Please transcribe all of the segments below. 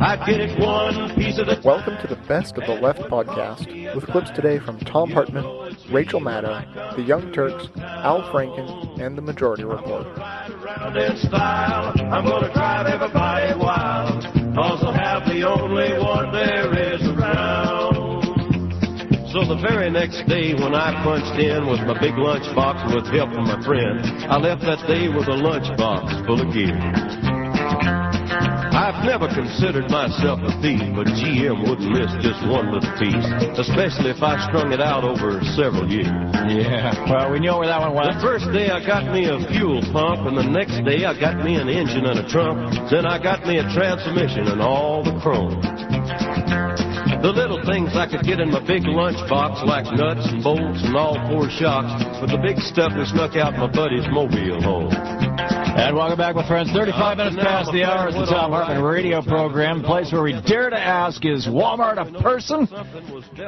Welcome to the Best of the Left podcast, with clips today from Thom Hartmann, Rachel Maddow, The Young Turks, Al Franken, and The Majority Report. I'm gonna drive everybody wild, cause have the only one there is around. So the very next day when I punched in with my big lunchbox and with help from my friend, I left that day with a lunchbox full of gear. I've never considered myself a thief, but GM wouldn't miss just one little piece, especially if I strung it out over several years. Yeah, well, we know where that one was. The first day I got me a fuel pump, and the next day I got me an engine and a trunk. Then I got me a transmission and all the chrome. The little things I could get in my big lunchbox, like nuts and bolts and all four shocks, but the big stuff we snuck out my buddy's mobile home. And welcome back, my friends. 35 minutes past the hour. It's the Thom Hartmann radio program, place where we dare to ask, is Walmart a person?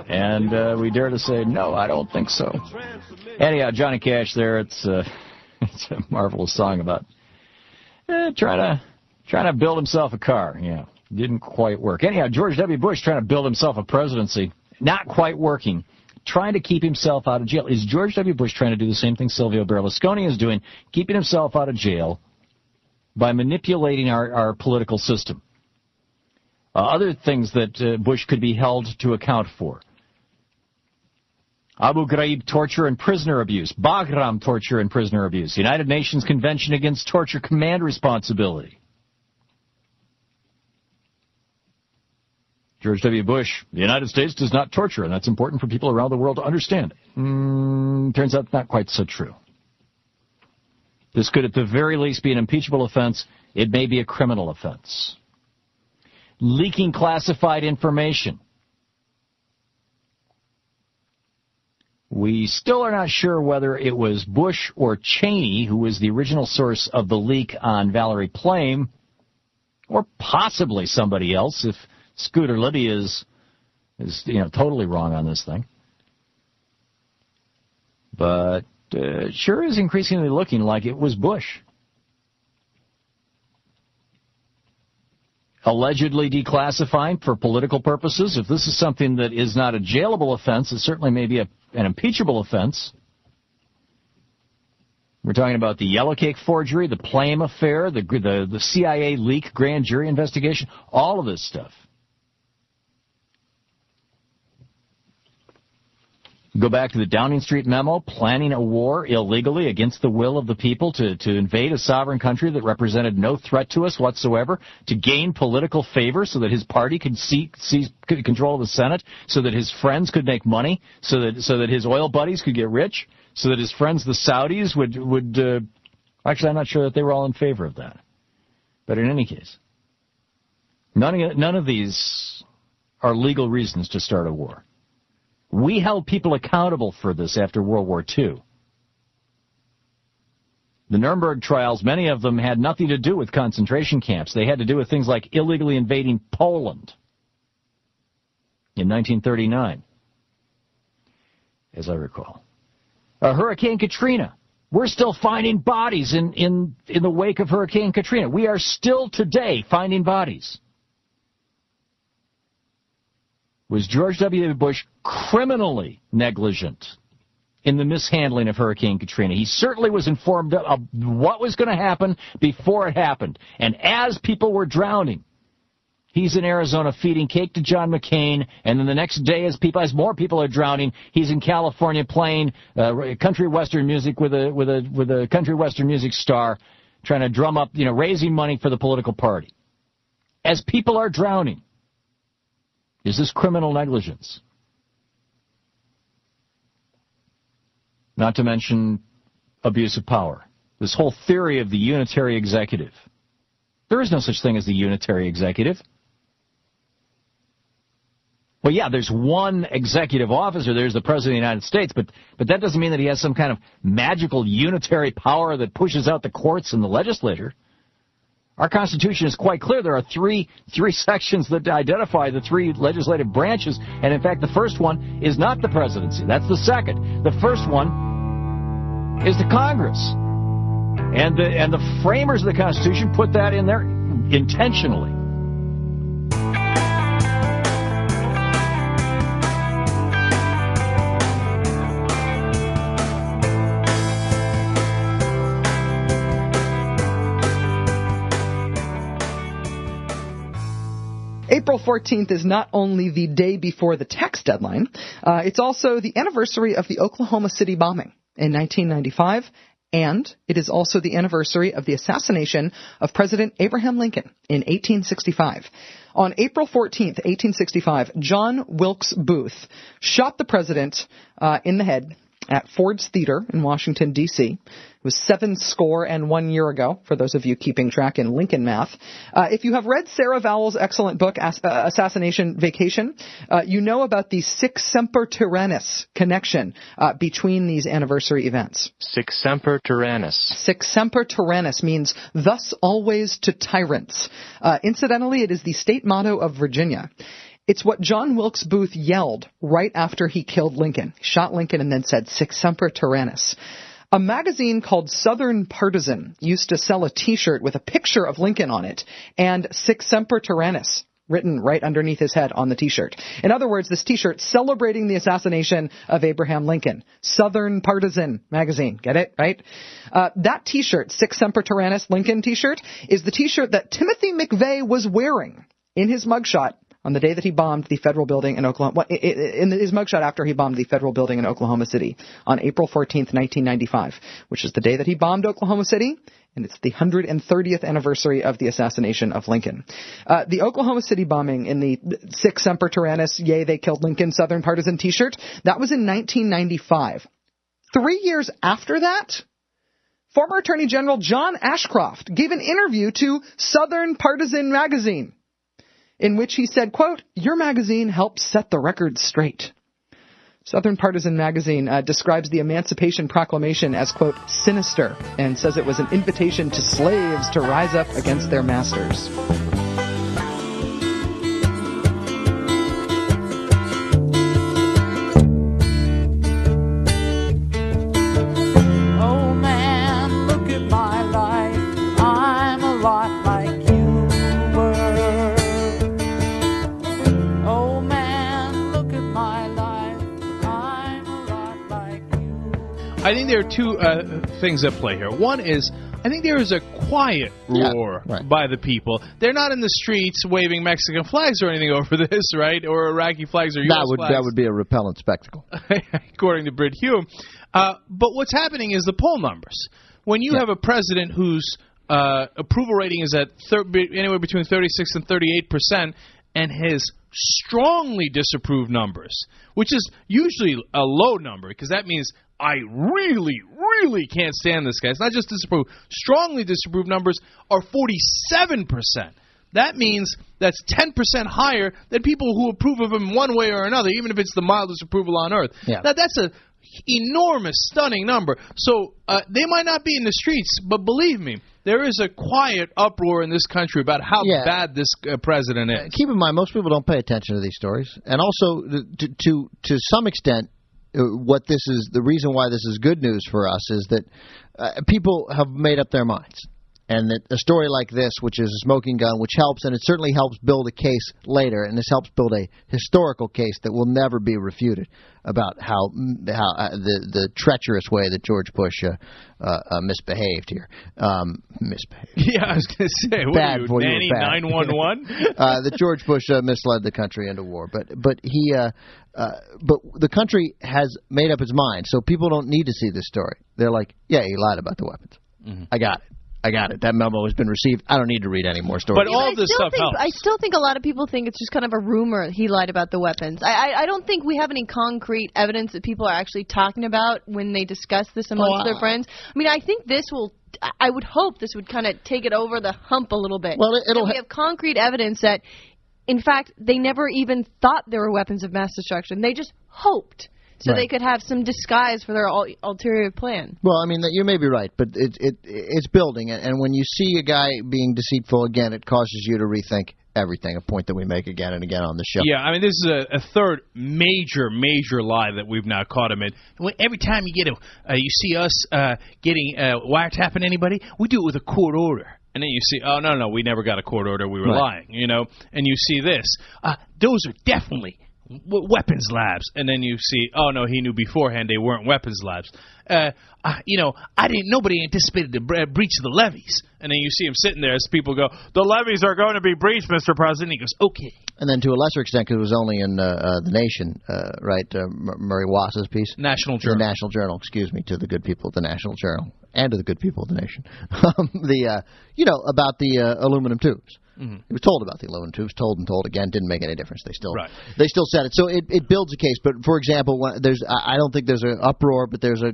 And uh, we dare to say, no, I don't think so. Anyhow, Johnny Cash there. It's, uh, it's a marvelous song about eh, trying to trying to build himself a car. Yeah, didn't quite work. Anyhow, George W. Bush trying to build himself a presidency, not quite working. Trying to keep himself out of jail. Is George W. Bush trying to do the same thing Silvio Berlusconi is doing, keeping himself out of jail by manipulating our, our political system? Uh, other things that uh, Bush could be held to account for. Abu Ghraib torture and prisoner abuse. Bagram torture and prisoner abuse. United Nations Convention Against Torture Command Responsibility. George W. Bush, the United States does not torture, and that's important for people around the world to understand. Mm, turns out not quite so true. This could at the very least be an impeachable offense. It may be a criminal offense. Leaking classified information. We still are not sure whether it was Bush or Cheney who was the original source of the leak on Valerie Plame, or possibly somebody else if Scooter Libby is is you know totally wrong on this thing. But uh, sure is increasingly looking like it was Bush. Allegedly declassifying for political purposes. If this is something that is not a jailable offense, it certainly may be a, an impeachable offense. We're talking about the yellow cake forgery, the Plame affair, the, the, the CIA leak grand jury investigation, all of this stuff. Go back to the Downing Street memo, planning a war illegally against the will of the people to, to invade a sovereign country that represented no threat to us whatsoever, to gain political favor so that his party could seek, seize control of the Senate, so that his friends could make money, so that, so that his oil buddies could get rich, so that his friends, the Saudis, would, would, uh, actually I'm not sure that they were all in favor of that. But in any case, none of, none of these are legal reasons to start a war. We held people accountable for this after World War II. The Nuremberg trials, many of them had nothing to do with concentration camps. They had to do with things like illegally invading Poland in 1939, as I recall. Uh, Hurricane Katrina. We're still finding bodies in, in, in the wake of Hurricane Katrina. We are still today finding bodies. Was George W. Bush criminally negligent in the mishandling of Hurricane Katrina? He certainly was informed of what was going to happen before it happened. And as people were drowning, he's in Arizona feeding cake to John McCain, and then the next day, as people, as more people are drowning, he's in California playing uh, country western music with a with a with a country western music star, trying to drum up, you know, raising money for the political party. As people are drowning. Is this criminal negligence? Not to mention abuse of power. This whole theory of the unitary executive. There is no such thing as the unitary executive. Well, yeah, there's one executive officer. There's the President of the United States, but, but that doesn't mean that he has some kind of magical unitary power that pushes out the courts and the legislature. Our Constitution is quite clear. There are three three sections that identify the three legislative branches, and in fact, the first one is not the presidency. That's the second. The first one is the Congress, and the and the framers of the Constitution put that in there intentionally. 14th is not only the day before the tax deadline, uh, it's also the anniversary of the Oklahoma City bombing in 1995, and it is also the anniversary of the assassination of President Abraham Lincoln in 1865. On April 14th, 1865, John Wilkes Booth shot the president uh, in the head at Ford's Theater in Washington, D.C. It was seven score and one year ago, for those of you keeping track in Lincoln math. Uh, if you have read Sarah Vowell's excellent book, As- uh, Assassination Vacation, uh, you know about the Sic Semper Tyrannis connection uh, between these anniversary events. Sic semper tyrannis. Sic Semper Tyrannis means thus always to tyrants. Uh, incidentally, it is the state motto of Virginia. It's what John Wilkes Booth yelled right after he killed Lincoln. Shot Lincoln and then said, Sic Semper Tyrannis. A magazine called Southern Partisan used to sell a t-shirt with a picture of Lincoln on it and Sic Semper Tyrannis written right underneath his head on the t-shirt. In other words, this t-shirt celebrating the assassination of Abraham Lincoln. Southern Partisan magazine. Get it? Right? Uh, that t-shirt, Sic Semper Tyrannis Lincoln t-shirt, is the t-shirt that Timothy McVeigh was wearing in his mugshot on the day that he bombed the federal building in Oklahoma, in his mugshot after he bombed the federal building in Oklahoma City on April 14th, 1995, which is the day that he bombed Oklahoma City, and it's the 130th anniversary of the assassination of Lincoln. Uh, the Oklahoma City bombing in the Sic Semper Tyrannis, yay, they killed Lincoln Southern Partisan t-shirt, that was in 1995. Three years after that, former Attorney General John Ashcroft gave an interview to Southern Partisan magazine in which he said, quote, your magazine helped set the record straight. Southern Partisan magazine uh, describes the Emancipation Proclamation as, quote, sinister, and says it was an invitation to slaves to rise up against their masters. Two uh, things at play here. One is I think there is a quiet Yeah, roar right. by the people. They're not in the streets waving Mexican flags or anything over this, right? Or Iraqi flags or U.S. That would flags, that would be a repellent spectacle. according to Brit Hume. Uh, but what's happening is the poll numbers. When you Yeah. have a president whose uh, approval rating is at thir- anywhere between 36 and 38 percent, and his strongly disapprove numbers, which is usually a low number because that means I really, really can't stand this guy. It's not just disapprove. Strongly disapprove numbers are 47 percent. That means that's 10% higher than people who approve of him one way or another, even if it's the mildest approval on earth. Yeah. Now, that's a enormous, stunning number. So uh, they might not be in the streets, but believe me, there is a quiet uproar in this country about how Yeah. bad this uh, president is. Keep in mind, most people don't pay attention to these stories, and also to to to some extent, uh, what this is the reason why this is good news for us is that uh, people have made up their minds. And that a story like this, which is a smoking gun, which helps, and it certainly helps build a case later, and this helps build a historical case that will never be refuted about how how uh, the the treacherous way that George Bush uh, uh, uh, misbehaved here. Um, misbehaved. Yeah, I was going to say, what Bad are you, were Nanny bad. 911? uh, that George Bush uh, misled the country into war, but but he uh, uh, but the country has made up its mind, so people don't need to see this story. They're like, yeah, he lied about the weapons. Mm-hmm. I got it. I got it. That memo has been received. I don't need to read any more stories. But all I this stuff think, helps. I still think a lot of people think it's just kind of a rumor he lied about the weapons. I, I, I don't think we have any concrete evidence that people are actually talking about when they discuss this amongst Oh, their friends. I mean, I think this will. I- I would hope this would kind of take it over the hump a little bit. Well, it- it'll That we have concrete evidence that, in fact, they never even thought there were weapons of mass destruction. They just hoped. So Right. they could have some disguise for their ul- ulterior plan. Well, I mean, that you may be right, but it it it's building, and and when you see a guy being deceitful again, it causes you to rethink everything. A point that we make again and again on the show. Yeah, I mean, this is a, a third major, major lie that we've now caught him in. Every time you get a, uh, you see us uh, getting uh, wiretapping anybody, we do it with a court order. And then you see, oh no, no, we never got a court order. We were Right. lying, you know. And you see this. Uh, those are definitely w- weapons labs, and then you see, oh no, he knew beforehand they weren't weapons labs. Uh, uh, you know, I didn't. Nobody anticipated the bre- breach of the levees, and then you see him sitting there as people go, the levees are going to be breached, Mr. President. He goes, okay. And then to a lesser extent, because it was only in uh, uh, the Nation, uh, right? Uh, Murray Waas's piece, National the Journal. National Journal. Excuse me, to the good people of the National Journal and to the good people of the nation. Um, the uh, you know about the uh, aluminum tubes. He was told about the aluminum tubes, told and told again. Didn't make any difference. They still Right. they still said it. So it, it builds a case. But for example, when there's I I don't think there's an uproar, but there's a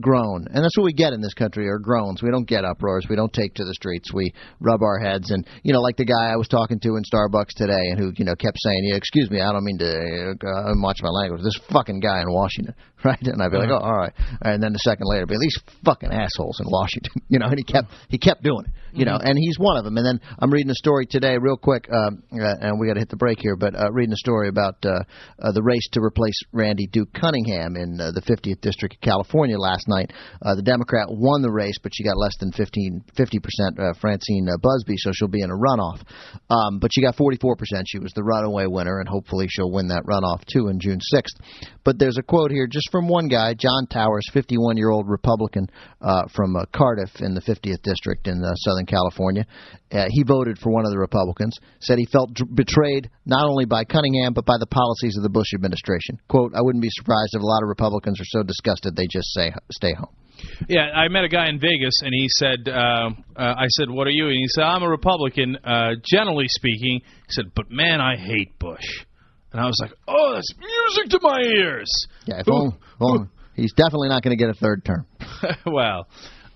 groan, and that's what we get in this country are groans. We don't get uproars. We don't take to the streets. We rub our heads, and you know, like the guy I was talking to in Starbucks today, and who you know kept saying, "Yeah, excuse me, I don't mean to uh, watch my language." This fucking guy in Washington, right? And I'd be like, "Oh, all right," and then the second later, be these fucking assholes in Washington, you know. And he kept he kept doing it, you know, and he's one of them. And then I'm reading a story today, real quick, um, uh, and we got to hit the break here, but uh, reading a story about uh, uh, the race to replace Randy Duke Cunningham in uh, the 50th district of California last night. Uh, the Democrat won the race, but she got less than 15, 50 percent. Uh, Francine uh, Busby, so she'll be in a runoff. Um, but she got 44 percent. She was the runaway winner, and hopefully she'll win that runoff too in June 6th. But there's a quote here just from one guy, John Towers, 51 year old Republican uh, from uh, Cardiff in the 50th district in uh, Southern California. Uh, he voted for one of the Republicans. Said he felt d- betrayed not only by Cunningham but by the policies of the Bush administration. "Quote: I wouldn't be surprised if a lot of Republicans are so disgusted they just say stay home." Yeah, I met a guy in Vegas, and he said, uh, uh, "I said, what are you?" And he said, "I'm a Republican, uh, generally speaking." He said, "But man, I hate Bush." And I was like, "Oh, that's music to my ears." Yeah, if only, if only- he's definitely not going to get a third term. well,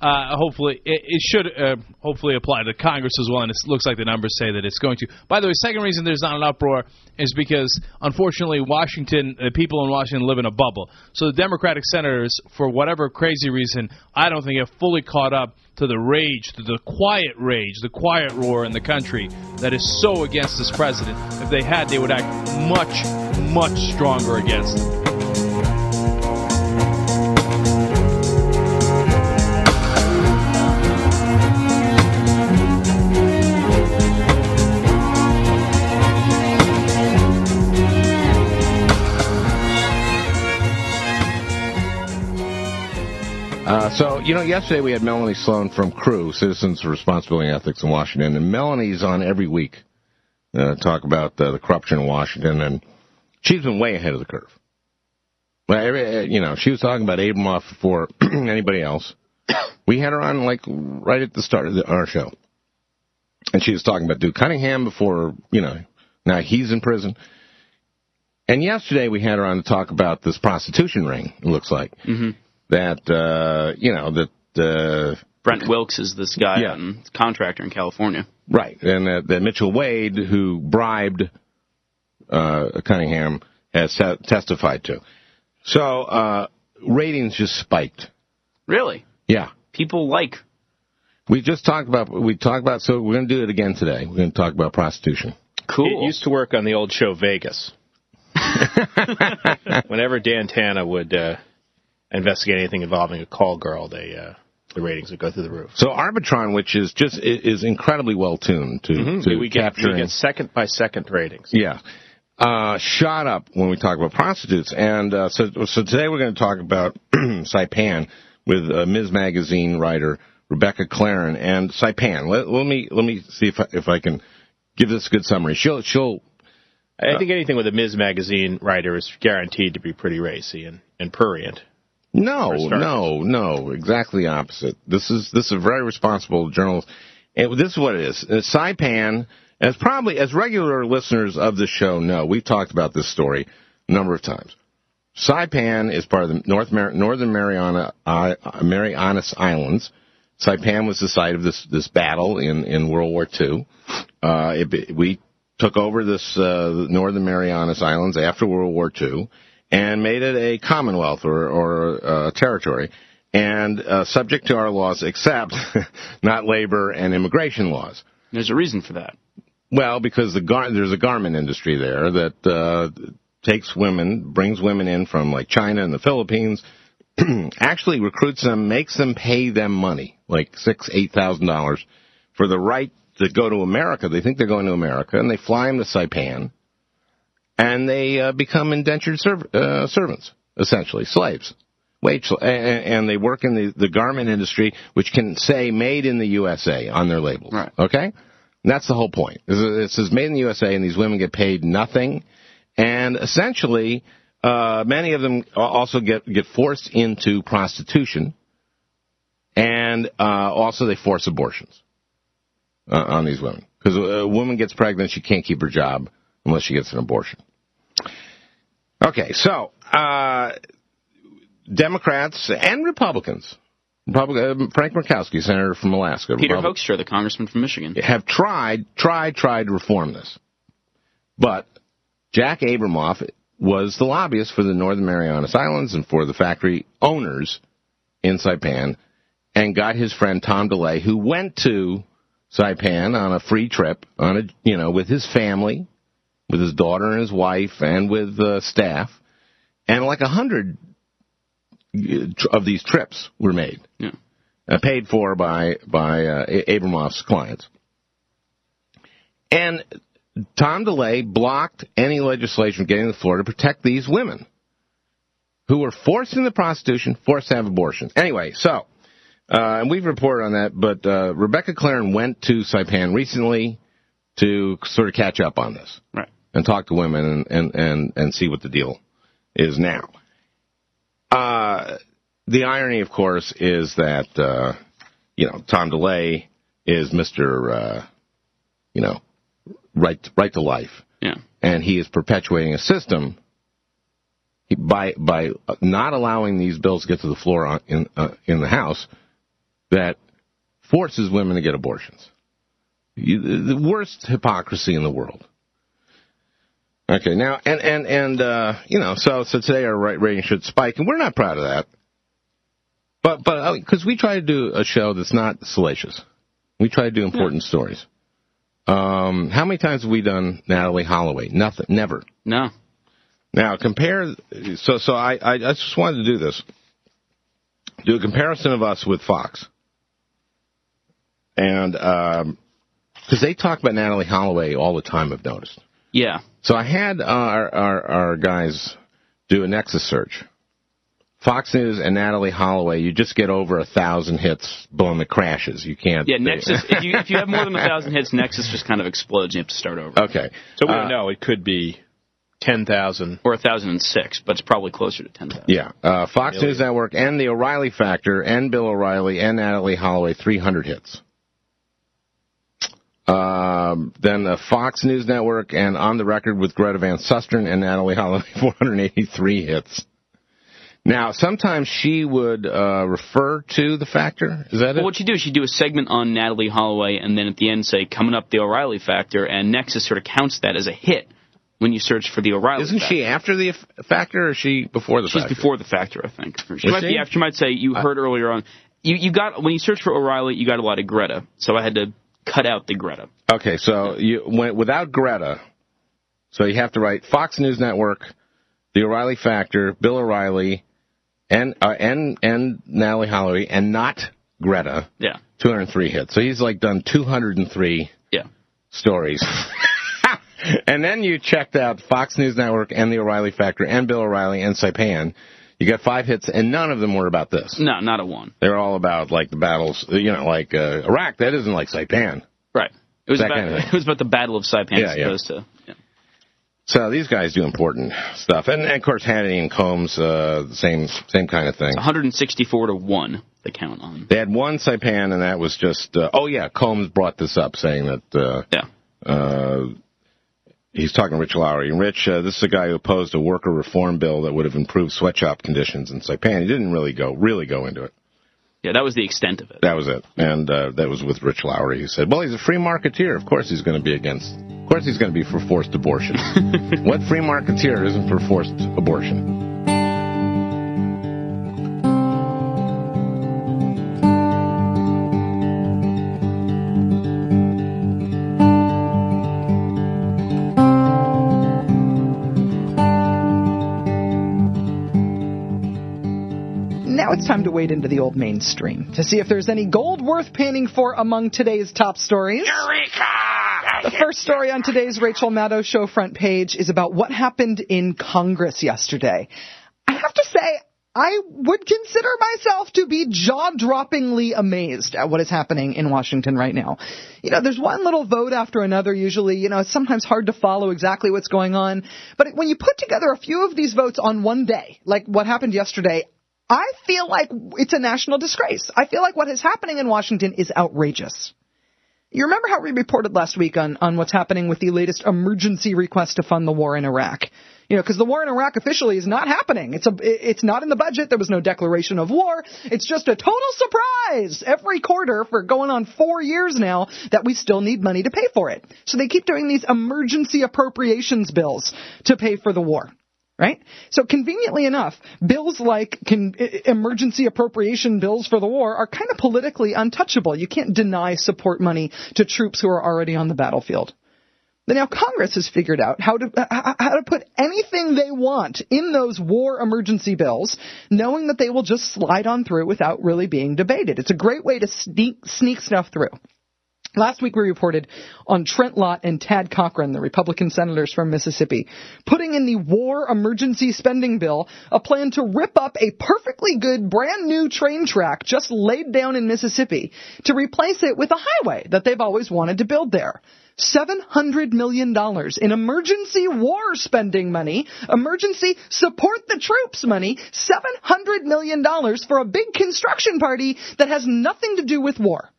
uh, hopefully it, it should uh, hopefully apply to Congress as well, and it looks like the numbers say that it's going to. By the way, second reason there's not an uproar is because unfortunately Washington, the people in Washington live in a bubble. So the Democratic senators, for whatever crazy reason, I don't think have fully caught up to the rage, to the quiet rage, the quiet roar in the country that is so against this president. If they had, they would act much, much stronger against him. So, you know, yesterday we had Melanie Sloan from Crew, Citizens for Responsibility and Ethics in Washington, and Melanie's on every week uh, talk about uh, the corruption in Washington, and she's been way ahead of the curve. Every, uh, you know, she was talking about Abramoff before anybody else. We had her on like right at the start of the, our show, and she was talking about Duke Cunningham before, you know, now he's in prison. And yesterday we had her on to talk about this prostitution ring. It looks like hmm that uh, you know that uh, Brent Wilkes is this guy, Yeah. um, contractor in California. right, and that, that Mitchell Wade, who bribed uh, Cunningham, has te- testified to. So uh, ratings just spiked. Really? Yeah, People like. we just talked about we talked about. So we're going to do it again today. We're going to talk about prostitution. Cool. It used to work on the old show Vegas. Whenever Dan Tana would uh, investigate anything involving a call girl, they uh, the ratings would go through the roof. So Arbitron, which is just is incredibly well tuned to, Mhm. to we, get, we get second by second ratings. Yeah. Uh, shot up when we talk about prostitutes. And uh, so, so today we're going to talk about Saipan with uh, Ms. Magazine writer Rebecca Clarren and Saipan. Let, let me let me see if I, if I can give this a good summary. She'll she'll I think anything with a Ms. Magazine writer is guaranteed to be pretty racy and, and prurient. No no no exactly opposite. This is this is a very responsible journalist. And this is what it is. Uh, Saipan, as probably as regular listeners of the show know, we've talked about this story a number of times. Saipan is part of the North Mar- Northern Mariana uh, Marianas Islands. Saipan was the site of this this battle in in World War II. Uh, it, we took over this uh, the Northern Marianas Islands after World War II and made it a commonwealth or or uh, territory and uh, subject to our laws except not labor and immigration laws. There's a reason for that. Well, because the gar- there's a garment industry there that uh, takes women, brings women in from like China and the Philippines, actually recruits them, makes them pay them money, like six, eight thousand dollars, for the right to go to America. They think they're going to America, and they fly them to Saipan, and they uh, become indentured serv- uh, servants, essentially slaves. Wage, and, and they work in the, the garment industry, which can say "Made in the USA" on their labels. Right. Okay, and that's the whole point. It says "Made in the USA," and these women get paid nothing, and essentially, uh, many of them also get get forced into prostitution, and uh, also they force abortions uh, on these women because a woman gets pregnant, she can't keep her job unless she gets an abortion. Okay, so uh, Democrats and Republicans, Republican, Frank Murkowski, senator from Alaska, Peter Hoekstra, the congressman from Michigan. have tried, tried, tried to reform this. But Jack Abramoff was the lobbyist for the Northern Marianas Islands and for the factory owners in Saipan and got his friend Tom DeLay, who went to Saipan on a free trip, on a, you know, with his family, with his daughter and his wife, and with uh, staff, and like a hundred uh, of these trips were made, Yeah. uh, paid for by by uh, Abramoff's clients. And Tom DeLay blocked any legislation getting to the floor to protect these women who were forced into prostitution, forced to have abortions. Anyway, so, uh, and we've reported on that, but uh, Rebecca Clarren went to Saipan recently to sort of catch up on this Right. And talk to women and, and, and, and see what the deal is now. Uh, the irony, of course, is that, uh, you know, Tom DeLay is Mr., uh, you know, right, right to life. Yeah. And he is perpetuating a system by, by not allowing these bills to get to the floor on, in, uh, in the House that forces women to get abortions. You, the worst hypocrisy in the world. Okay, now and and and uh, you know, so so today our right rating should spike, and we're not proud of that. But but because we try to do a show that's not salacious, we try to do important stories. Um, how many times have we done Natalee Holloway? Nothing, never. No. Now compare. So so I I, I just wanted to do this. Do a comparison of us with Fox, and because they talk about Natalee Holloway all the time, I've noticed. Yeah. So I had uh, our, our our guys do a Nexis search. Fox News and Natalee Holloway, you just get over a thousand hits, boom, it crashes. You can't. Yeah, Nexis. if you if you have more than a thousand hits, Nexis just kind of explodes. You have to start over. Okay. So we Uh, don't know. It could be 10,000. Or a thousand and six, but it's probably closer to ten thousand. Yeah, uh, Fox Million. News Network and the O'Reilly Factor and Bill O'Reilly and Natalee Holloway, 300 hits. Um, then the Fox News Network and On the Record with Greta Van Susteren and Natalee Holloway, 483 hits. Now, sometimes she would uh, refer to the factor. Is that Well, it? what you do is you do a segment on Natalee Holloway, and then at the end say coming up the O'Reilly factor, and Nexis sort of counts that as a hit when you search for the O'Reilly. Isn't factor. she after the f- factor or is she before the She's factor? before the factor, I think. She Was might she? be after. She might say you heard earlier on. You you got when you search for O'Reilly, you got a lot of Greta, so I had to cut out the Greta. Okay, so you went without Greta. So you have to write Fox News Network, the O'Reilly Factor, Bill O'Reilly, and uh, and and Natalee Holloway, and not Greta. Yeah. 203 hits. So he's like done 203 Yeah. stories. and then you checked out Fox News Network and the O'Reilly Factor and Bill O'Reilly and Saipan. You got five hits, and none of them were about this. No, not a one. They were all about like the battles, you know, like uh, Iraq. That isn't like Saipan. Right. It was That about kind of it was about the Battle of Saipan Yeah, as yeah. opposed to. Yeah. So these guys do important stuff, and, and of course Hannity and Colmes, uh, the same same kind of thing. 164 to one. The count on. They had one Saipan, and that was just. Uh, oh yeah, Colmes brought this up, saying that. Uh, yeah. Uh, he's talking to Rich Lowry, and Rich, uh, this is a guy who opposed a worker reform bill that would have improved sweatshop conditions in Saipan. He didn't really go really go into it. Yeah, that was the extent of it. That was it, and uh, that was with Rich Lowry. He said, "Well, he's a free marketeer. Of course, he's going to be against. Of course, he's going to be for forced abortion. what free marketeer isn't for forced abortion?" Wade into the old mainstream to see if there's any gold worth panning for among today's top stories. Eureka! The first story on today's Rachel Maddow show front page is about what happened in Congress yesterday. I have to say, I would consider myself to be jaw-droppingly amazed at what is happening in Washington right now. You know, there's one little vote after another usually. You know, it's sometimes hard to follow exactly what's going on. But when you put together a few of these votes on one day, like what happened yesterday, I feel like it's a national disgrace. I feel like what is happening in Washington is outrageous. You remember how we reported last week on, on what's happening with the latest emergency request to fund the war in Iraq? You know, because the war in Iraq officially is not happening. It's a, it's not in the budget. There was no declaration of war. It's just a total surprise every quarter for going on four years now that we still need money to pay for it. So they keep doing these emergency appropriations bills to pay for the war right? So conveniently enough, bills like can, emergency appropriation bills for the war are kind of politically untouchable. You can't deny support money to troops who are already on the battlefield. But now Congress has figured out how to how to put anything they want in those war emergency bills, knowing that they will just slide on through without really being debated. It's a great way to sneak sneak stuff through. Last week we reported on Trent Lott and Thad Cochran, the Republican senators from Mississippi, putting in the war emergency spending bill a plan to rip up a perfectly good brand new train track just laid down in Mississippi to replace it with a highway that they've always wanted to build there. $700 million in emergency war spending money, emergency support the troops money, $700 million for a big construction party that has nothing to do with war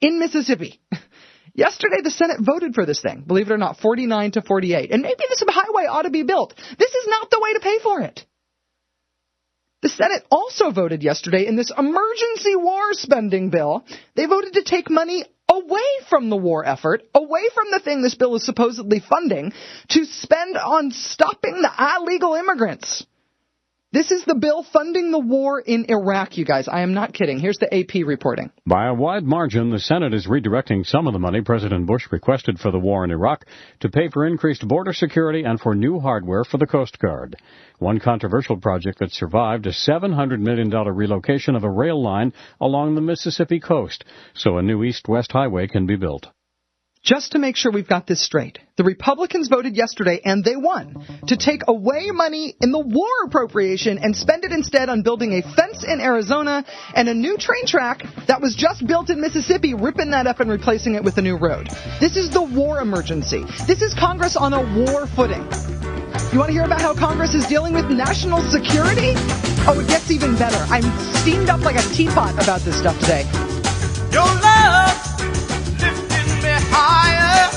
in Mississippi. Yesterday, the Senate voted for this thing, believe it or not, 49 to 48. And maybe this highway ought to be built. This is not the way to pay for it. The Senate also voted yesterday in this emergency war spending bill. They voted to take money away from the war effort, away from the thing this bill is supposedly funding, to spend on stopping the illegal immigrants. This is the bill funding the war in Iraq, you guys. I am not kidding. Here's the AP reporting. By a wide margin, the Senate is redirecting some of the money President Bush requested for the war in Iraq to pay for increased border security and for new hardware for the Coast Guard. One controversial project that survived a $700 million relocation of a rail line along the Mississippi coast so a new east-west highway can be built just to make sure we've got this straight, the Republicans voted yesterday and they won to take away money in the war appropriation and spend it instead on building a fence in Arizona and a new train track that was just built in Mississippi, ripping that up and replacing it with a new road. This is the war emergency. This is Congress on a war footing. You want to hear about how Congress is dealing with national security? Oh, it gets even better. I'm steamed up like a teapot about this stuff today. Your love higher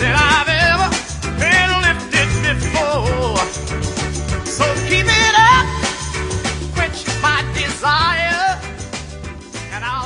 than I've ever been lifted before. So keep it up, quench my desire.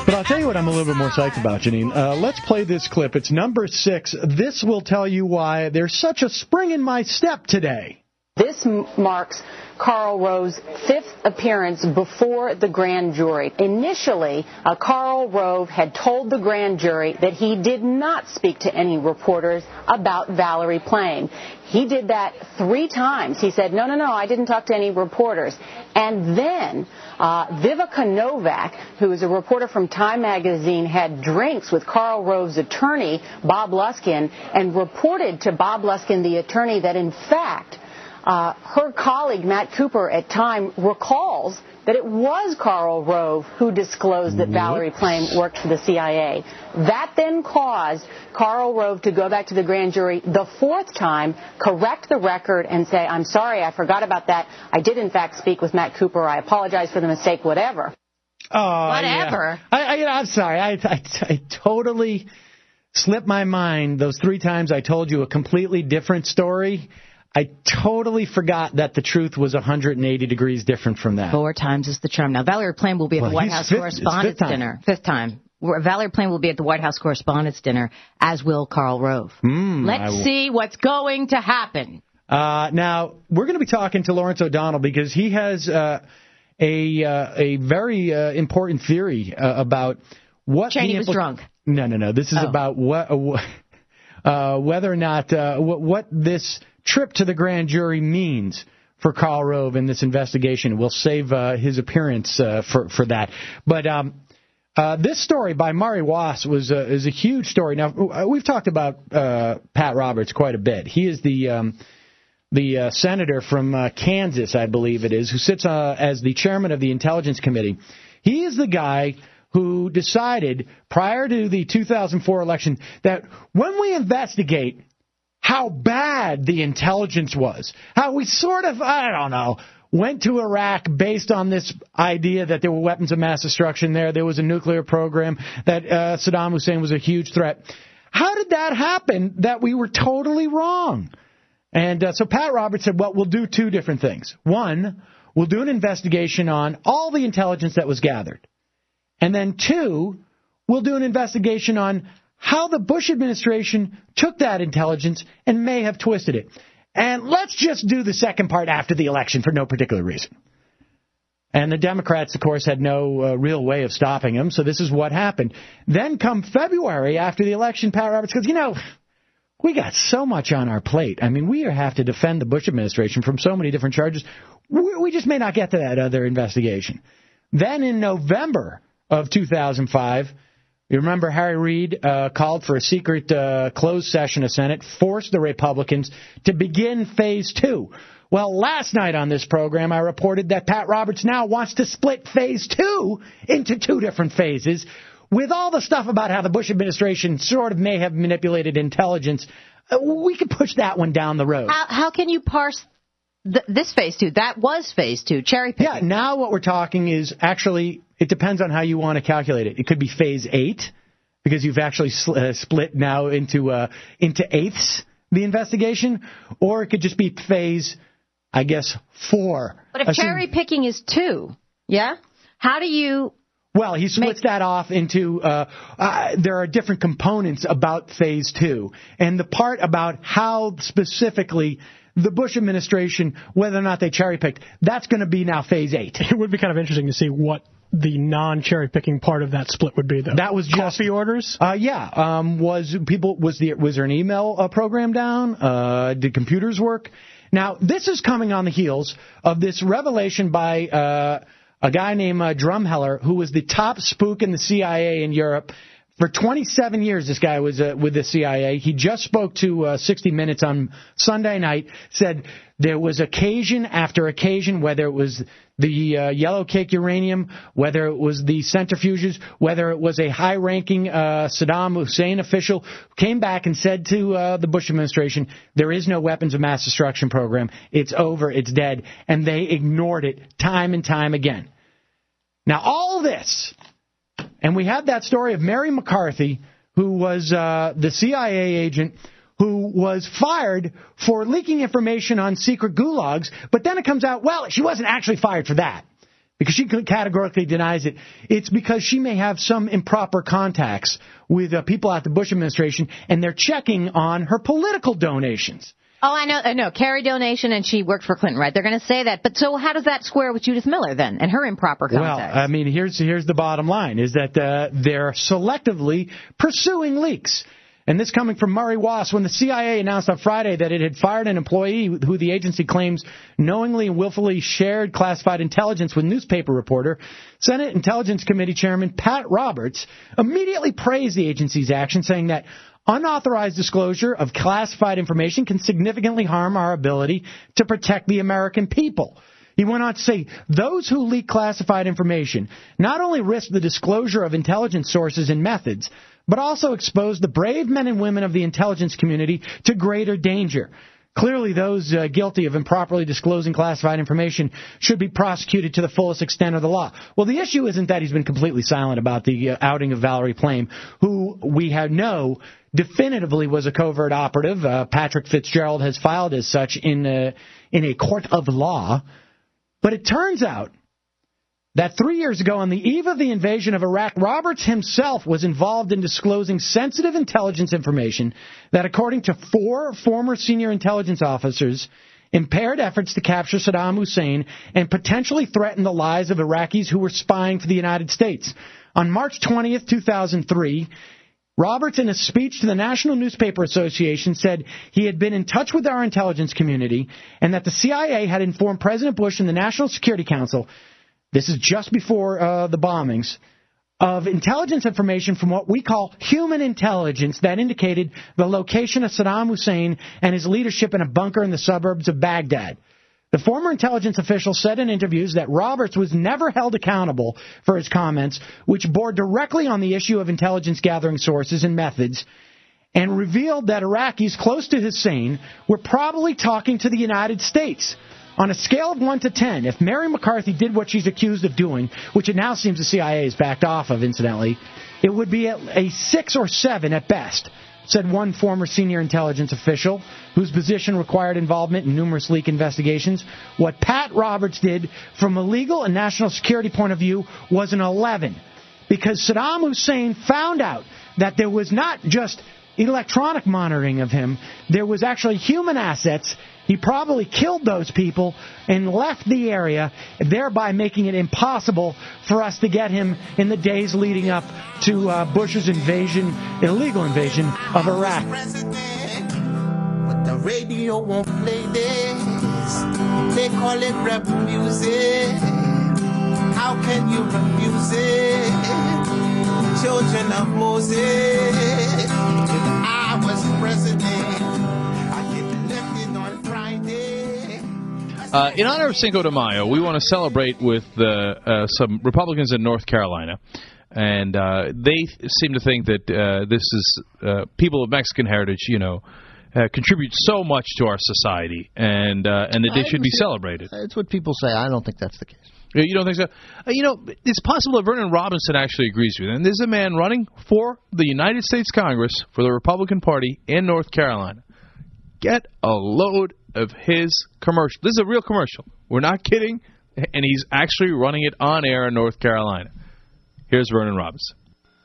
But I'll tell you what I'm a little bit more psyched about, Janine. Uh, let's play this clip. It's number six. This will tell you why there's such a spring in my step today. This marks Karl Rove's fifth appearance before the grand jury. Initially, uh, Karl Rove had told the grand jury that he did not speak to any reporters about Valerie Plame. He did that three times. He said, no, no, no, I didn't talk to any reporters. And then uh, Viveca Novak, who is a reporter from Time magazine, had drinks with Karl Rove's attorney, Bob Luskin, and reported to Bob Luskin, the attorney, that in fact, uh, her colleague, Matt Cooper, at Time recalls that it was Karl Rove who disclosed that Valerie Plame worked for the CIA. That then caused Karl Rove to go back to the grand jury the fourth time, correct the record, and say, I'm sorry, I forgot about that. I did, in fact, speak with Matt Cooper. I apologize for the mistake, whatever. Oh, Whatever. Yeah. I, I, I'm sorry. I, I, I totally slipped my mind those three times I told you a completely different story. I totally forgot that the truth was 180 degrees different from that. Four times is the charm. Now, Valerie Plame will be at Well, the White House fifth- Correspondents' fifth. Dinner. Fifth time. Valerie Plame will be at the White House Correspondents' Dinner, as will Karl Rove. I Let's see what's going to happen. Uh, now we're going to be talking to Lawrence O'Donnell because he has uh, a uh, a very uh, important theory uh, about what Cheney the was drunk. No, no, no. This is Oh. about what uh, whether or not uh, what, what this trip to the grand jury means for Karl Rove in this investigation. We'll save uh, his appearance uh, for for that. But um, Uh, this story by Murray Waas was uh, is a huge story. Now uh, we've talked about uh, Pat Roberts quite a bit. He is the um, the senator from Kansas, I believe it is, who sits as the chairman of the Intelligence Committee. He is the guy who decided prior to the 2004 election that when we investigate how bad the intelligence was, how we sort of, I don't know, went to Iraq based on this idea that there were weapons of mass destruction there, there was a nuclear program, that uh, Saddam Hussein was a huge threat. How did that happen that we were totally wrong? And uh, so Pat Roberts said, well, we'll do two different things. One, we'll do an investigation on all the intelligence that was gathered. And then two, we'll do an investigation on how the Bush administration took that intelligence and may have twisted it. And let's just do the second part after the election for no particular reason. And the Democrats, of course, had no uh, real way of stopping him, so this is what happened. Then come February after the election, Pat Roberts goes, you know, we got so much on our plate. I mean, we have to defend the Bush administration from so many different charges. We, we just may not get to that other investigation. Then in November of 2005, you remember Harry Reid uh, called for a secret uh, closed session of Senate, forced the Republicans to begin phase two. Well, last night on this program, I reported that Pat Roberts now wants to split phase two into two different phases. With all the stuff about how the Bush administration sort of may have manipulated intelligence, uh, we could push that one down the road. How, how can you parse th- this phase two? That was phase two, cherry picking. Yeah, now what we're talking is actually, it depends on how you want to calculate it. It could be phase eight, because you've actually sl- uh, split now into, uh, into eighths the investigation, or it could just be phase, I guess, four. But if Assume- cherry picking is two, yeah? How do you Well, he splits that off into uh, uh, there are different components about phase two, and the part about how specifically the Bush administration, whether or not they cherry picked, that's going to be now phase eight. It would be kind of interesting to see what the non-cherry picking part of that split would be, though. That was just coffee orders. Uh, yeah. Um, was people was the was there an email uh, program down? Uh, did computers work? Now this is coming on the heels of this revelation by uh, a guy named uh, Drumheller, who was the top spook in the CIA in Europe. For 27 years, this guy was uh, with the CIA. He just spoke to uh, 60 Minutes on Sunday night. Said there was occasion after occasion, whether it was the uh, yellow cake uranium, whether it was the centrifuges, whether it was a high-ranking uh, Saddam Hussein official, who came back and said to uh, the Bush administration, "There is no weapons of mass destruction program. It's over. It's dead," and they ignored it time and time again. Now, all this, and we had that story of Mary McCarthy, who was uh, the CIA agent who was fired for leaking information on secret gulags, but then it comes out, well, she wasn't actually fired for that. Because she categorically denies it. It's because she may have some improper contacts with uh, people at the Bush administration, and they're checking on her political donations. Oh, I know, I know. Carrie donation, and she worked for Clinton, right? They're going to say that. But so, how does that square with Judith Miller then, and her improper Well. I mean, here's here's the bottom line: is that uh, they're selectively pursuing leaks. And this coming from Murray Waas when the CIA announced on Friday that it had fired an employee who the agency claims knowingly and willfully shared classified intelligence with newspaper reporter. Senate Intelligence Committee Chairman Pat Roberts immediately praised the agency's action, saying that unauthorized disclosure of classified information can significantly harm our ability to protect the American people. He went on to say, those who leak classified information not only risk the disclosure of intelligence sources and methods, but also expose the brave men and women of the intelligence community to greater danger. Clearly, those uh, guilty of improperly disclosing classified information should be prosecuted to the fullest extent of the law. Well, the issue isn't that he's been completely silent about the uh, outing of Valerie Plame, who we have know definitively was a covert operative. Uh, Patrick Fitzgerald has filed as such in a, in a court of law. But it turns out that three years ago, on the eve of the invasion of Iraq, Roberts himself was involved in disclosing sensitive intelligence information that, according to four former senior intelligence officers, impaired efforts to capture Saddam Hussein and potentially threatened the lives of Iraqis who were spying for the United States. On March 20th, 2003, Roberts, in a speech to the National Newspaper Association, said he had been in touch with our intelligence community and that the CIA had informed President Bush and the National Security Council this is just before uh, the bombings, of intelligence information from what we call human intelligence that indicated the location of Saddam Hussein and his leadership in a bunker in the suburbs of Baghdad. The former intelligence official said in interviews that Roberts was never held accountable for his comments, which bore directly on the issue of intelligence gathering sources and methods, and revealed that Iraqis close to Hussein were probably talking to the United States. On a scale of 1 to 10, if Mary McCarthy did what she's accused of doing, which it now seems the CIA has backed off of, incidentally, it would be a 6 or 7 at best, said one former senior intelligence official whose position required involvement in numerous leak investigations. What Pat Roberts did from a legal and national security point of view was an 11 because Saddam Hussein found out that there was not just electronic monitoring of him, there was actually human assets. He probably killed those people and left the area, thereby making it impossible for us to get him in the days leading up to uh, Bush's invasion, illegal invasion of Iraq. They call it music. How can you refuse it? Children of Moses. If I was president, Uh, in honor of Cinco de Mayo, we want to celebrate with uh, uh, some Republicans in North Carolina. And uh, they seem to think that uh, this is uh, people of Mexican heritage, you know, uh, contribute so much to our society, and uh, and that they should be celebrated. It's what people say. I don't think that's the case. You don't think so? Uh, you know, it's possible that Vernon Robinson actually agrees with you. And there's a man running for the United States Congress for the Republican Party in North Carolina. Get a load of his commercial. This is a real commercial. We're not kidding. And he's actually running it on air in North Carolina. Here's Vernon Robinson.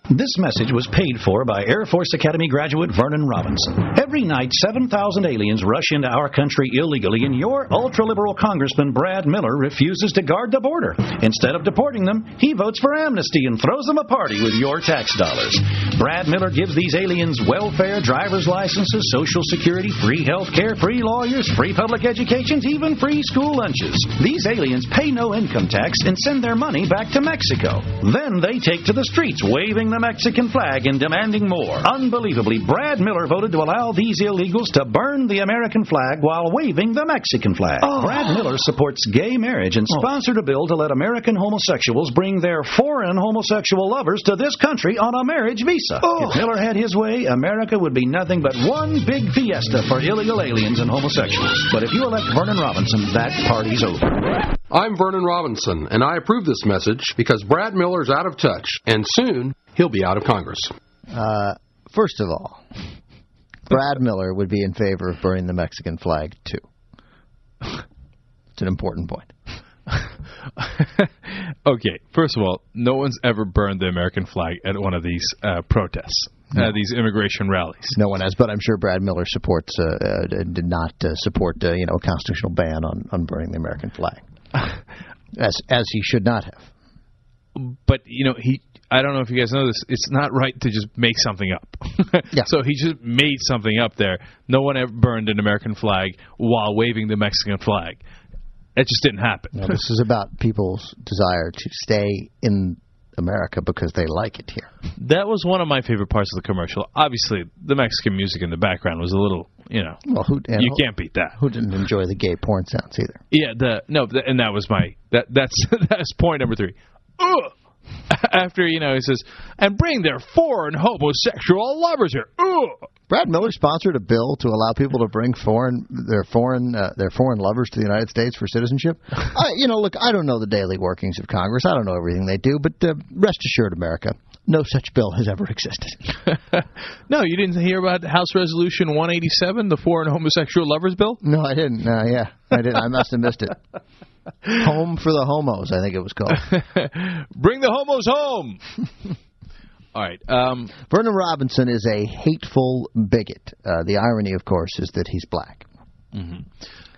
This message was paid for by Air Force Academy graduate Vernon Robinson. Every night, 7,000 aliens rush into our country illegally, and your ultra liberal Congressman Brad Miller refuses to guard the border. Instead of deporting them, he votes for amnesty and throws them a party with your tax dollars. Brad Miller gives these aliens welfare, driver's licenses, social security, free health care, free lawyers, free public educations, even free school lunches. These aliens pay no income tax and send their money back to Mexico. Then they take to the streets waving the Mexican flag and demanding more. Unbelievably, Brad Miller voted to allow these illegals to burn the American flag while waving the Mexican flag. Oh. Brad Miller supports gay marriage and oh. sponsored a bill to let American homosexuals bring their foreign homosexual lovers to this country on a marriage visa. Oh. If Miller had his way, America would be nothing but one big fiesta for illegal aliens and homosexuals. But if you elect Vernon Robinson, that party's over. I'm Vernon Robinson, and I approve this message because Brad Miller's out of touch, and soon he'll be out of Congress. Uh, first of all, Brad Miller would be in favor of burning the Mexican flag too. It's an important point. Okay, first of all, no one's ever burned the American flag at one of these uh, protests, uh, these immigration rallies. No one has, but I'm sure Brad Miller supports uh, uh, did not uh, support uh, you know a constitutional ban on, on burning the American flag, as as he should not have. but you know he I don't know if you guys know this. It's not right to just make something up. So he just made something up there. No one ever burned an American flag while waving the Mexican flag. That just didn't happen. No, this is about people's desire to stay in America because they like it here. That was one of my favorite parts of the commercial. Obviously, the Mexican music in the background was a little, you know, Well, who and you who- can't beat that. Who didn't enjoy the gay porn sounds either? Yeah, the no, th- and that was my that that's that's point number three. Ugh! After you know he says, and bring their foreign homosexual lovers here. Ugh! Brad Miller sponsored a bill to allow people to bring foreign their foreign uh, their foreign lovers to the United States for citizenship. I, you know, look, I don't know the daily workings of Congress. I don't know everything they do, but uh, rest assured, America, no such bill has ever existed. No, you didn't hear about House Resolution 187, the foreign homosexual lovers bill? No, I didn't. Uh, yeah, I did. I must have missed it. Home for the homos, I think it was called. Bring the homos home. All right. Um, Vernon Robinson is a hateful bigot. Uh, the irony, of course, is that he's black. mhm.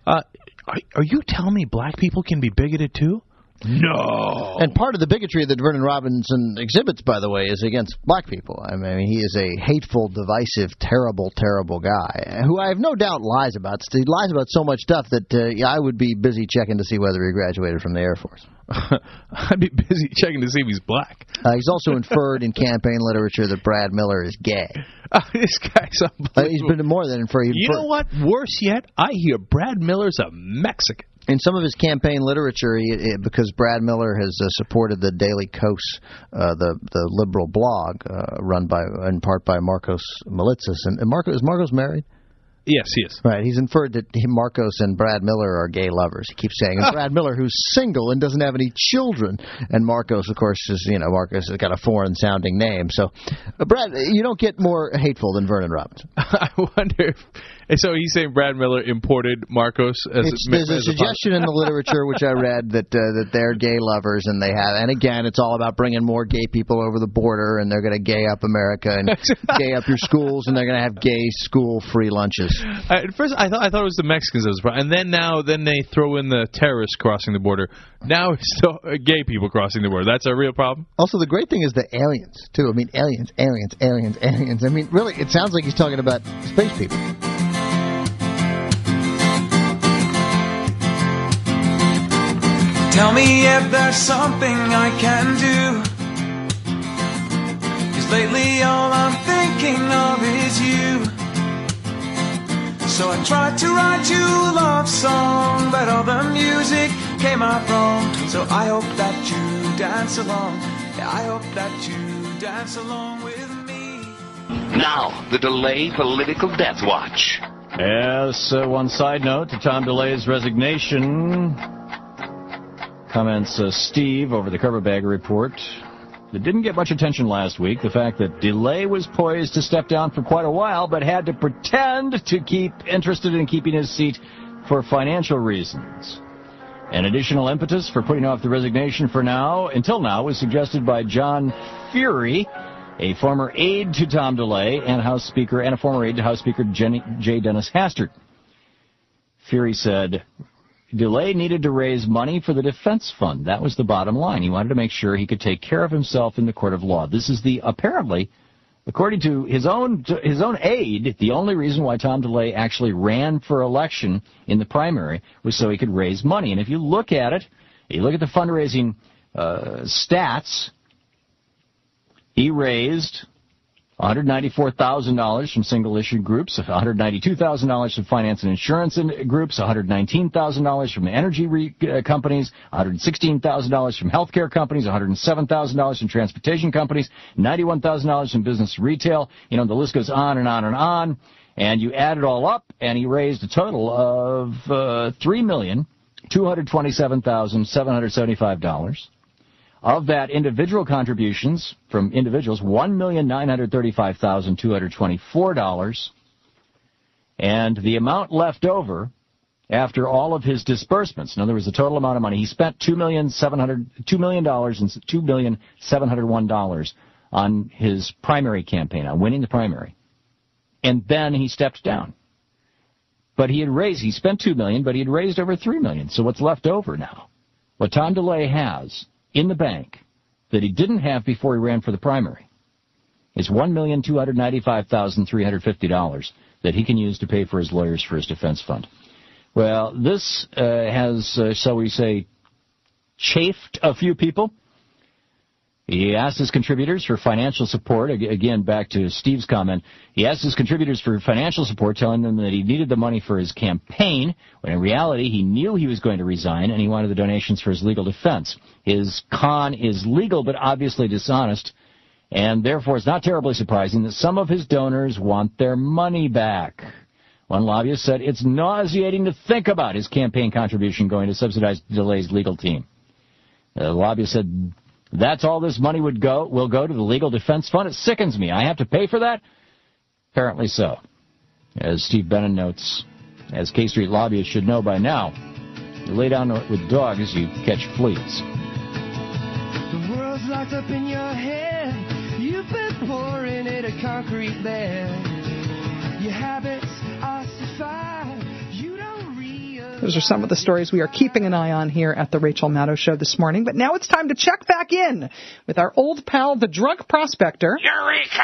uh, are, are you telling me black people can be bigoted too? No. And part of the bigotry that Vernon Robinson exhibits, by the way, is against black people. I mean, he is a hateful, divisive, terrible, terrible guy who I have no doubt lies about. He lies about so much stuff that uh, yeah, I would be busy checking to see whether he graduated from the Air Force. I'd be busy checking to see if he's black. Uh, he's also inferred in campaign literature that Brad Miller is gay. Uh, this guy's Uh, he's been more than inferred. You know what? Worse yet, I hear Brad Miller's a Mexican. In some of his campaign literature, he, it, because Brad Miller has uh, supported the Daily Kos, uh, the the liberal blog uh, run by in part by Markos Moulitsas, and, and Markos is Markos married? Yes, he is. Right, he's inferred that Markos and Brad Miller are gay lovers. He keeps saying, and Brad Miller, who's single and doesn't have any children, and Markos, of course, is you know Markos has got a foreign sounding name. So, uh, Brad, you don't get more hateful than Vernon Robinson. I wonder if. and So he's saying Brad Miller imported Markos as It's, a, there's a as suggestion in the literature which I read that uh, that they're gay lovers and they have, and again, it's all about bringing more gay people over the border, and they're going to gay up America and gay up your schools, and they're going to have gay school free lunches. Uh, At first, I thought I thought it was the Mexicans that was the problem, and then now then they throw in the terrorists crossing the border. Now it's still uh, gay people crossing the border. That's a real problem. Also, the great thing is the aliens too. I mean, aliens, aliens, aliens, aliens. I mean, really, it sounds like he's talking about space people. Tell me if there's something I can do. Cause lately all I'm thinking of is you. So I tried to write you a love song, but all the music came out wrong. So I hope that you dance along. Yeah, I hope that you dance along with me. Now, the DeLay political death watch. Yes, uh, one side note to Tom DeLay's resignation. Comments uh, Steve over the Carpetbagger report. That didn't get much attention last week. The fact that DeLay was poised to step down for quite a while, but had to pretend to keep interested in keeping his seat for financial reasons. An additional impetus for putting off the resignation for now, until now, was suggested by John Feehery, a former aide to Tom DeLay and House Speaker, and a former aide to House Speaker Jenny, J. Dennis Hastert. Fury said, DeLay needed to raise money for the defense fund. That was the bottom line. He wanted to make sure he could take care of himself in the court of law. This is the apparently, according to his own his own aide, the only reason why Tom DeLay actually ran for election in the primary was so he could raise money. And if you look at it, you look at the fundraising uh, stats, he raised $194,000 from single issue groups, $192,000 from finance and insurance groups, $119,000 from energy re- uh, companies, $116,000 from healthcare companies, $107,000 from transportation companies, $91,000 from business retail. You know, the list goes on and on and on. And you add it all up, and he raised a total of uh, $3,227,775. Of that, individual contributions from individuals, $1,935,224. And the amount left over after all of his disbursements, in other words, the total amount of money, he spent $2 million, $2 million and $2,701 on his primary campaign, on winning the primary. And then he stepped down. But he had raised, he spent 2 million, but he had raised over 3 million. So what's left over now? What Tom DeLay has in the bank that he didn't have before he ran for the primary is $1,295,350 that he can use to pay for his lawyers for his defense fund. Well, this uh, has, uh, shall we say, chafed a few people. He asked his contributors for financial support. Again, back to Steve's comment. He asked his contributors for financial support, telling them that he needed the money for his campaign, when in reality he knew he was going to resign and he wanted the donations for his legal defense. His con is legal but obviously dishonest, and therefore it's not terribly surprising that some of his donors want their money back. One lobbyist said it's nauseating to think about his campaign contribution going to subsidize DeLay's legal team. The lobbyist said that's all this money would go will go to the legal defense fund. It sickens me. I have to pay for that. Apparently so. As Steve Benen notes, as K Street lobbyists should know by now, you lay down with dogs, you catch fleas. The world's locked up in your head. You've been pouring in a concrete bed. Your habits Those are some of the stories we are keeping an eye on here at the Rachel Maddow Show this morning. But now it's time to check back in with our old pal, the drunk prospector. Eureka!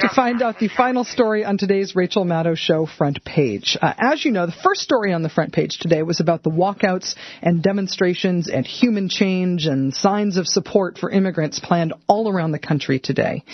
To find out the final story on today's Rachel Maddow Show front page. Uh, as you know, the first story on the front page today was about the walkouts and demonstrations and human change and signs of support for immigrants planned all around the country today.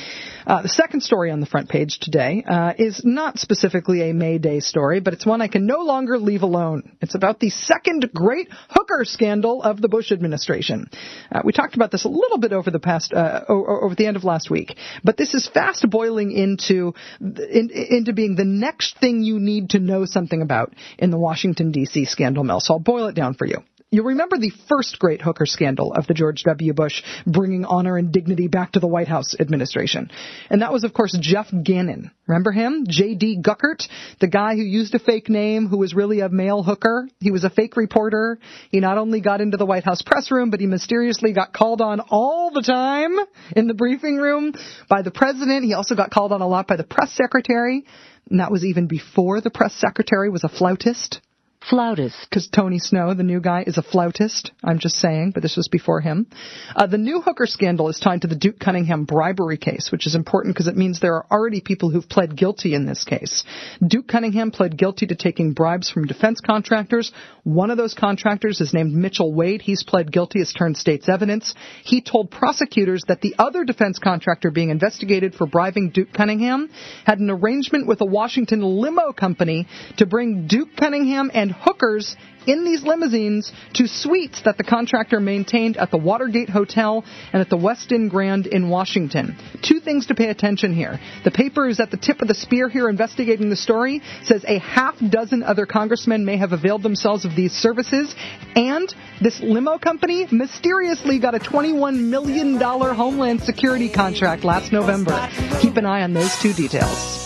Uh, the second story on the front page today uh, is not specifically a May Day story, but it's one I can no longer leave alone. It's about the second great hooker scandal of the Bush administration. Uh, we talked about this a little bit over the past, uh, over the end of last week, but this is fast boiling into in, into being the next thing you need to know something about in the Washington D.C. scandal mill. So I'll boil it down for you. You remember the first great hooker scandal of the George W. Bush bringing honor and dignity back to the White House administration. And that was, of course, Jeff Gannon. Remember him? J.D. Guckert, the guy who used a fake name, who was really a male hooker. He was a fake reporter. He not only got into the White House press room, but he mysteriously got called on all the time in the briefing room by the president. He also got called on a lot by the press secretary. And that was even before the press secretary was a flautist. Flautist. Because Tony Snow, the new guy, is a flautist. I'm just saying, but this was before him. Uh, the new hooker scandal is tied to the Duke Cunningham bribery case, which is important because it means there are already people who've pled guilty in this case. Duke Cunningham pled guilty to taking bribes from defense contractors. One of those contractors is named Mitchell Wade. He's pled guilty as turned state's evidence. He told prosecutors that the other defense contractor being investigated for bribing Duke Cunningham had an arrangement with a Washington limo company to bring Duke Cunningham and hookers in these limousines to suites that the contractor maintained at the Watergate Hotel and at the Westin Grand in Washington. Two things to pay attention here. The paper is at the tip of the spear here investigating the story, says a half dozen other congressmen may have availed themselves of these services, and this limo company mysteriously got a $21 million Homeland Security contract last November. Keep an eye on those two details.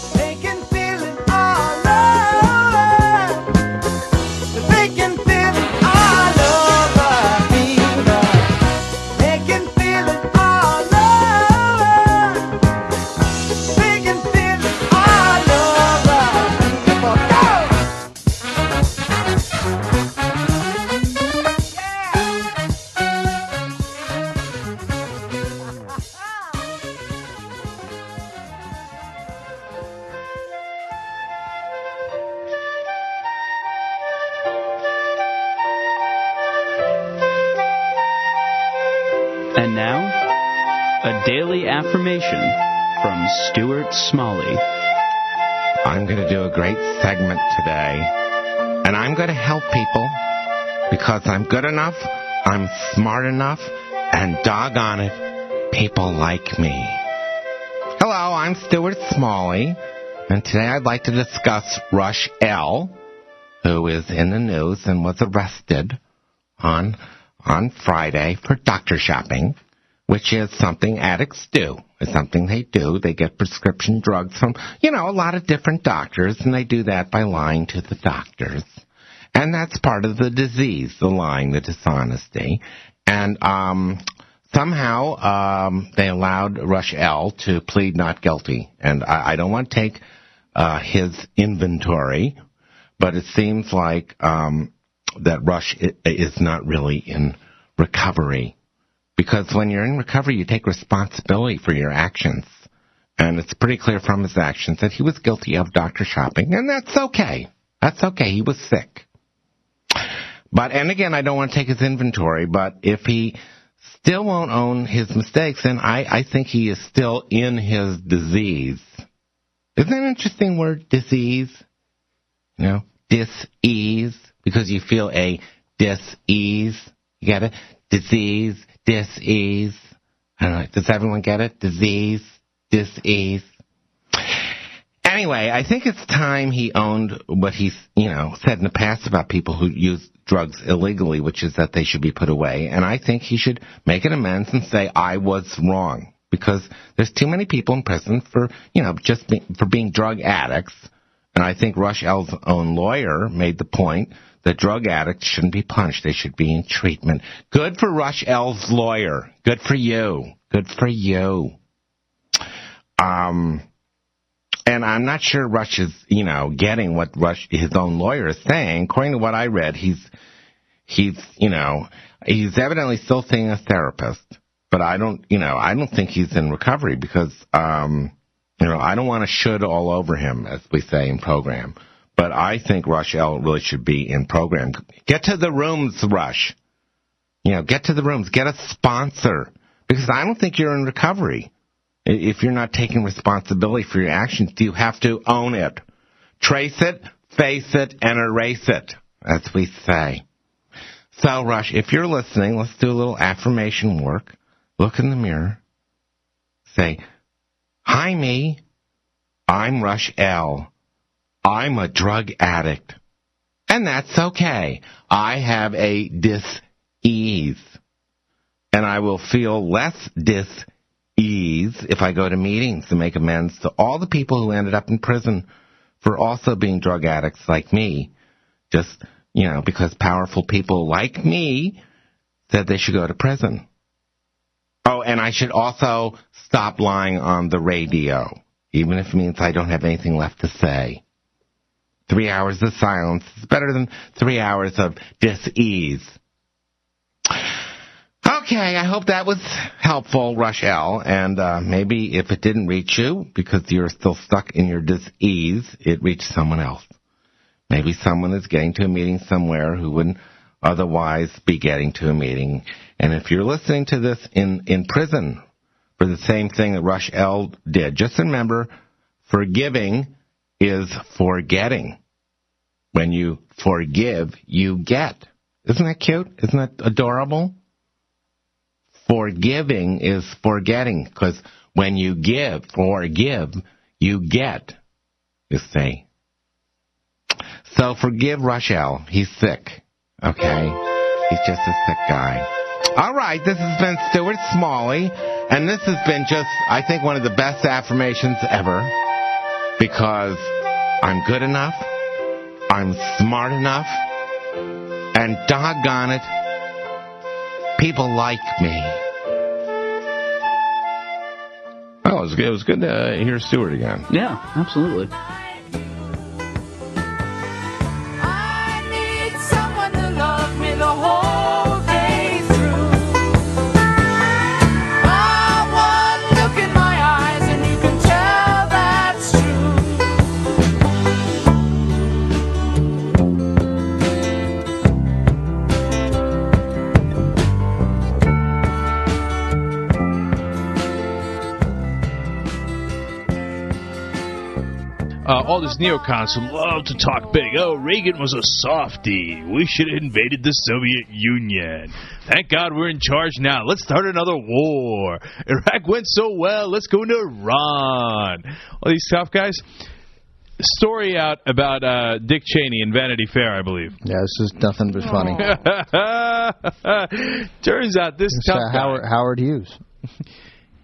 Smalley. I'm going to do a great segment today, and I'm going to help people because I'm good enough, I'm smart enough, and doggone it, people like me. Hello, I'm Stuart Smalley, and today I'd like to discuss Rush L, who is in the news and was arrested on on Friday for doctor shopping, which is something addicts do. It's something they do. They get prescription drugs from, you know, a lot of different doctors, and they do that by lying to the doctors. And that's part of the disease, the lying, the dishonesty. And um, somehow um, they allowed Rush L to plead not guilty. And I, I don't want to take uh, his inventory, but it seems like um, that Rush is not really in recovery. Because when you're in recovery, you take responsibility for your actions. And it's pretty clear from his actions that he was guilty of doctor shopping, and that's okay. That's okay. He was sick. But, and again, I don't want to take his inventory, but if he still won't own his mistakes, then I, I think he is still in his disease. Isn't that an interesting word, disease? You know, dis-ease because you feel a dis-ease. You get it? Disease, dis-ease. I don't know. Does everyone get it? Disease, dis-ease. Anyway, I think it's time he owned what he's, you know, said in the past about people who use drugs illegally, which is that they should be put away. And I think he should make an amends and say, I was wrong. Because there's too many people in prison for, you know, just be, for being drug addicts. And I think Rush L's own lawyer made the point that drug addicts shouldn't be punished. They should be in treatment. Good for Rush L's lawyer. Good for you. Good for you. Um, And I'm not sure Rush is, you know, getting what Rush, his own lawyer is saying. According to what I read, he's, he's, you know, he's evidently still seeing a therapist. But I don't, you know, I don't think he's in recovery because, um, you know, I don't want to should all over him, as we say in program. But I think Rush L really should be in program. Get to the rooms, Rush. You know, get to the rooms. Get a sponsor. Because I don't think you're in recovery. If you're not taking responsibility for your actions, you have to own it. Trace it, face it, and erase it, as we say. So, Rush, if you're listening, let's do a little affirmation work. Look in the mirror. Say, Hi, me. I'm Rush L. I'm a drug addict. And that's okay. I have a dis-ease. And I will feel less dis-ease if I go to meetings to make amends to all the people who ended up in prison for also being drug addicts like me. Just, you know, because powerful people like me said they should go to prison. Oh, and I should also stop lying on the radio, even if it means I don't have anything left to say. Three hours of silence is better than three hours of dis-ease. Okay, I hope that was helpful, Rush L. And uh, maybe if it didn't reach you because you're still stuck in your dis-ease, it reached someone else. Maybe someone is getting to a meeting somewhere who wouldn't otherwise be getting to a meeting. And if you're listening to this in, in prison for the same thing that Rush L did, just remember, forgiving is forgetting. When you forgive, you get. Isn't that cute? Isn't that adorable? Forgiving is forgetting, because when you give, forgive, you get, you see. So forgive Rush L. He's sick. Okay? He's just a sick guy. All right, this has been Stuart Smalley, and this has been just, I think, one of the best affirmations ever because I'm good enough, I'm smart enough, and doggone it, people like me. Oh, it was good, it was good to uh, hear Stewart again. Yeah, absolutely. Neocons who love to talk big. Oh, Reagan was a softie. We should have invaded the Soviet Union. Thank God we're in charge now. Let's start another war. Iraq went so well. Let's go into Iran. All these tough guys. Story out about uh, Dick Cheney in Vanity Fair, I believe. Yeah, this is nothing but funny. Turns out this It's, tough uh, guy, Howard, Howard Hughes.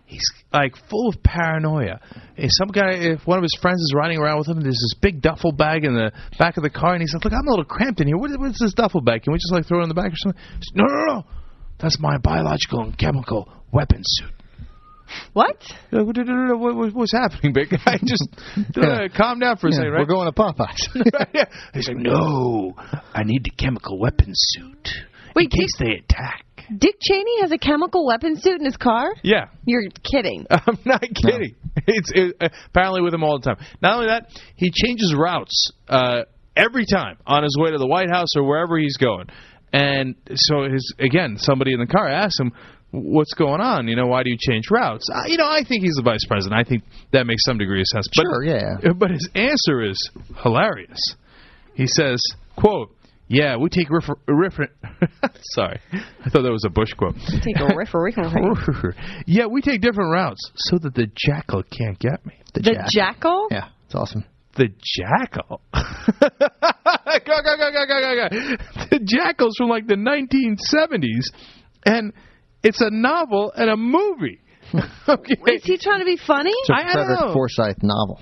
he's like full of paranoia. If some guy, if one of his friends is riding around with him, there's this big duffel bag in the back of the car, and he says, "Look, I'm a little cramped in here. What is, what's this duffel bag? Can we just like throw it in the back or something?" Says, no, no, no, that's my biological and chemical weapon suit. What? What- what- what- what- what- What's happening, big guy? Just uh, calm down for a Yeah, second, right? We're going to Popeyes. yeah. He's like, no, I need the chemical weapon suit Wait, in case they attack. Dick Cheney has a chemical weapon suit in his car? Yeah. You're kidding. I'm not kidding. It's it, apparently with him all the time. Not only that, he changes routes uh, every time on his way to the White House or wherever he's going. And so his again, somebody in the car asks him, "What's going on? You know, why do you change routes?" Uh, you know, I think he's the vice president. I think that makes some degree of sense. But, Sure, yeah. But his answer is hilarious. He says, "Quote." Yeah, we take refer- refer- Sorry, I thought that was a Bush quote. Take a referee. yeah, we take different routes so that the jackal can't get me. The jackal? Yeah, it's awesome. The jackal. go, go, go, go, go, go, go. The jackal's from like the 1970s, and it's a novel and a movie. okay. Is he trying to be funny? It's a I- I don't Frederick know. Forsyth novel.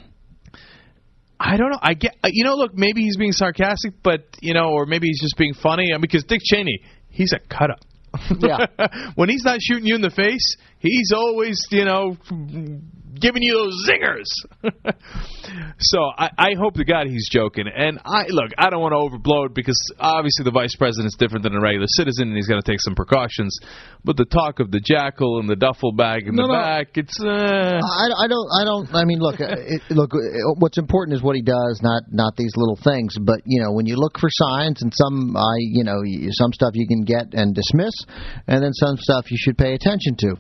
I don't know. I get. uh, You know, look, maybe he's being sarcastic, but you know, or maybe he's just being funny. I mean, because Dick Cheney, he's a cut up. Yeah. when he's not shooting you in the face, he's always, you know, giving you those zingers. so I, I hope to God he's joking. And I look, I don't want to overblow it because obviously the vice president's different than a regular citizen, and he's going to take some precautions. But the talk of the jackal and the duffel bag in No, the no. back, it's. Uh, I, I don't. I don't. I mean, look. It, look. What's important is what he does, not not these little things. But you know, when you look for signs, and some, I, you know, some stuff you can get and dismiss, and then some stuff you should pay attention to.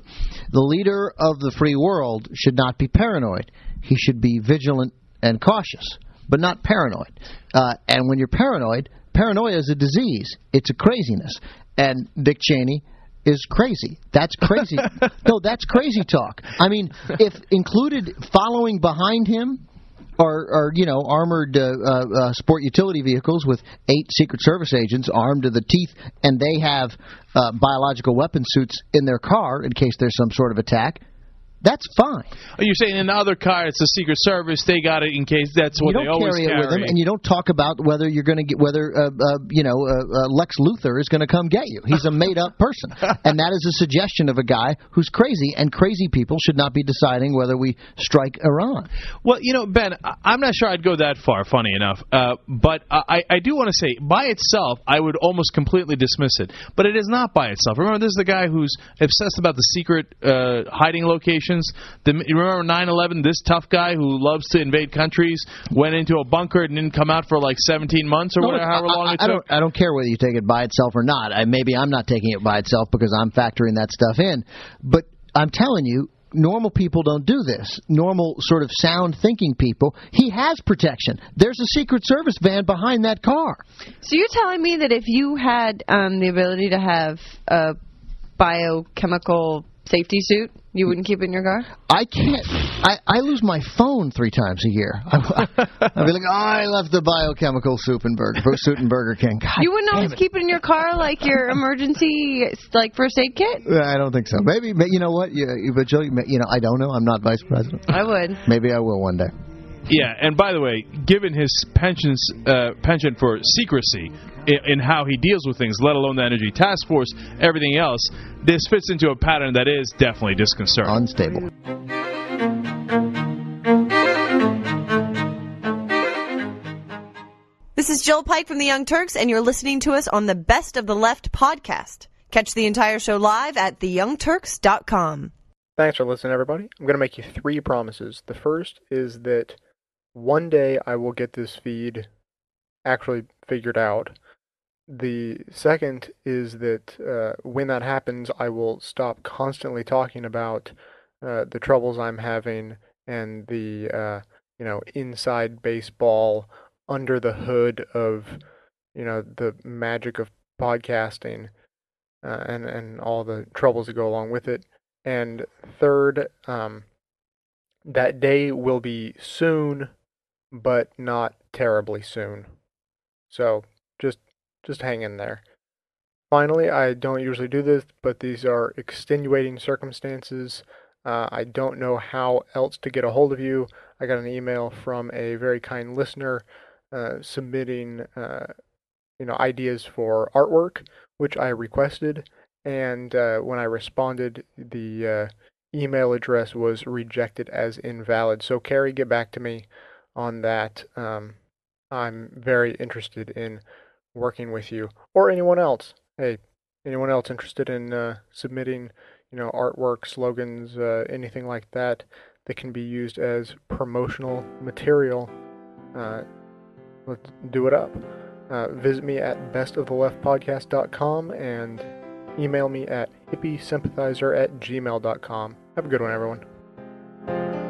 The leader of the free world should not be paranoid. He should be vigilant and cautious, but not paranoid. Uh, and when you're paranoid, paranoia is a disease. It's a craziness. And Dick Cheney is crazy. That's crazy. no, that's crazy talk. I mean, if included following behind him are, are you know armored uh, uh, uh, sport utility vehicles with eight Secret Service agents armed to the teeth, and they have uh, biological weapon suits in their car in case there's some sort of attack. That's fine. Are you're saying in the other car, it's the Secret Service. They got it in case that's what you they don't always carry it with them, and you don't talk about whether you're going to get whether uh, uh, you know uh, uh, Lex Luthor is going to come get you. He's a made-up person, and that is a suggestion of a guy who's crazy. And crazy people should not be deciding whether we strike Iran. Well, you know, Ben, I'm not sure I'd go that far. Funny enough, uh, but I, I do want to say, by itself, I would almost completely dismiss it. But it is not by itself. Remember, this is the guy who's obsessed about the secret uh, hiding locations. The, you remember 9/11? This tough guy who loves to invade countries went into a bunker and didn't come out for like 17 months or No, whatever, however I- long I, it I took. don't. I don't care whether you take it by itself or not. I, maybe I'm not taking it by itself because I'm factoring that stuff in. But I'm telling you, normal people don't do this. Normal, sort of sound thinking people. He has protection. There's a Secret Service van behind that car. So you're telling me that if you had um, the ability to have a biochemical safety suit, you wouldn't keep it in your car? I can't. I, I lose my phone three times a year. I, I'd be like, oh, I left the biochemical soup and burger, suit and Burger King. God you wouldn't always it. keep it in your car like your emergency, like first aid kit? I don't think so. Maybe, but you know what? You, but Joe, you know, I don't know. I'm not vice president. I would. Maybe I will one day. Yeah, and by the way, given his pensions uh, penchant for secrecy in, in how he deals with things, let alone the Energy Task Force, everything else, this fits into a pattern that is definitely disconcerting. Unstable. This is Jill Pike from the Young Turks, and you're listening to us on the Best of the Left podcast. Catch the entire show live at theyoungturks.com. Thanks for listening, everybody. I'm going to make you three promises. The first is that one day I will get this feed actually figured out. The second is that uh, when that happens, I will stop constantly talking about uh, the troubles I'm having and the uh, you know inside baseball under the hood of you know the magic of podcasting uh, and and all the troubles that go along with it. And third, um, that day will be soon, but not terribly soon. So just just hang in there. Finally, I don't usually do this, but these are extenuating circumstances. Uh, I don't know how else to get a hold of you. I got an email from a very kind listener uh, submitting, uh, you know, ideas for artwork, which I requested, and uh, when I responded, the uh, email address was rejected as invalid. So, Carrie, get back to me on that. Um, I'm very interested in working with you or anyone else. Hey, anyone else interested in uh, submitting, you know, artwork, slogans, uh, anything like that that can be used as promotional material? Uh, let's do it up. Uh, visit me at bestoftheleftpodcast.com and email me at hippiesympathizer at gmail.com. Have a good one, everyone.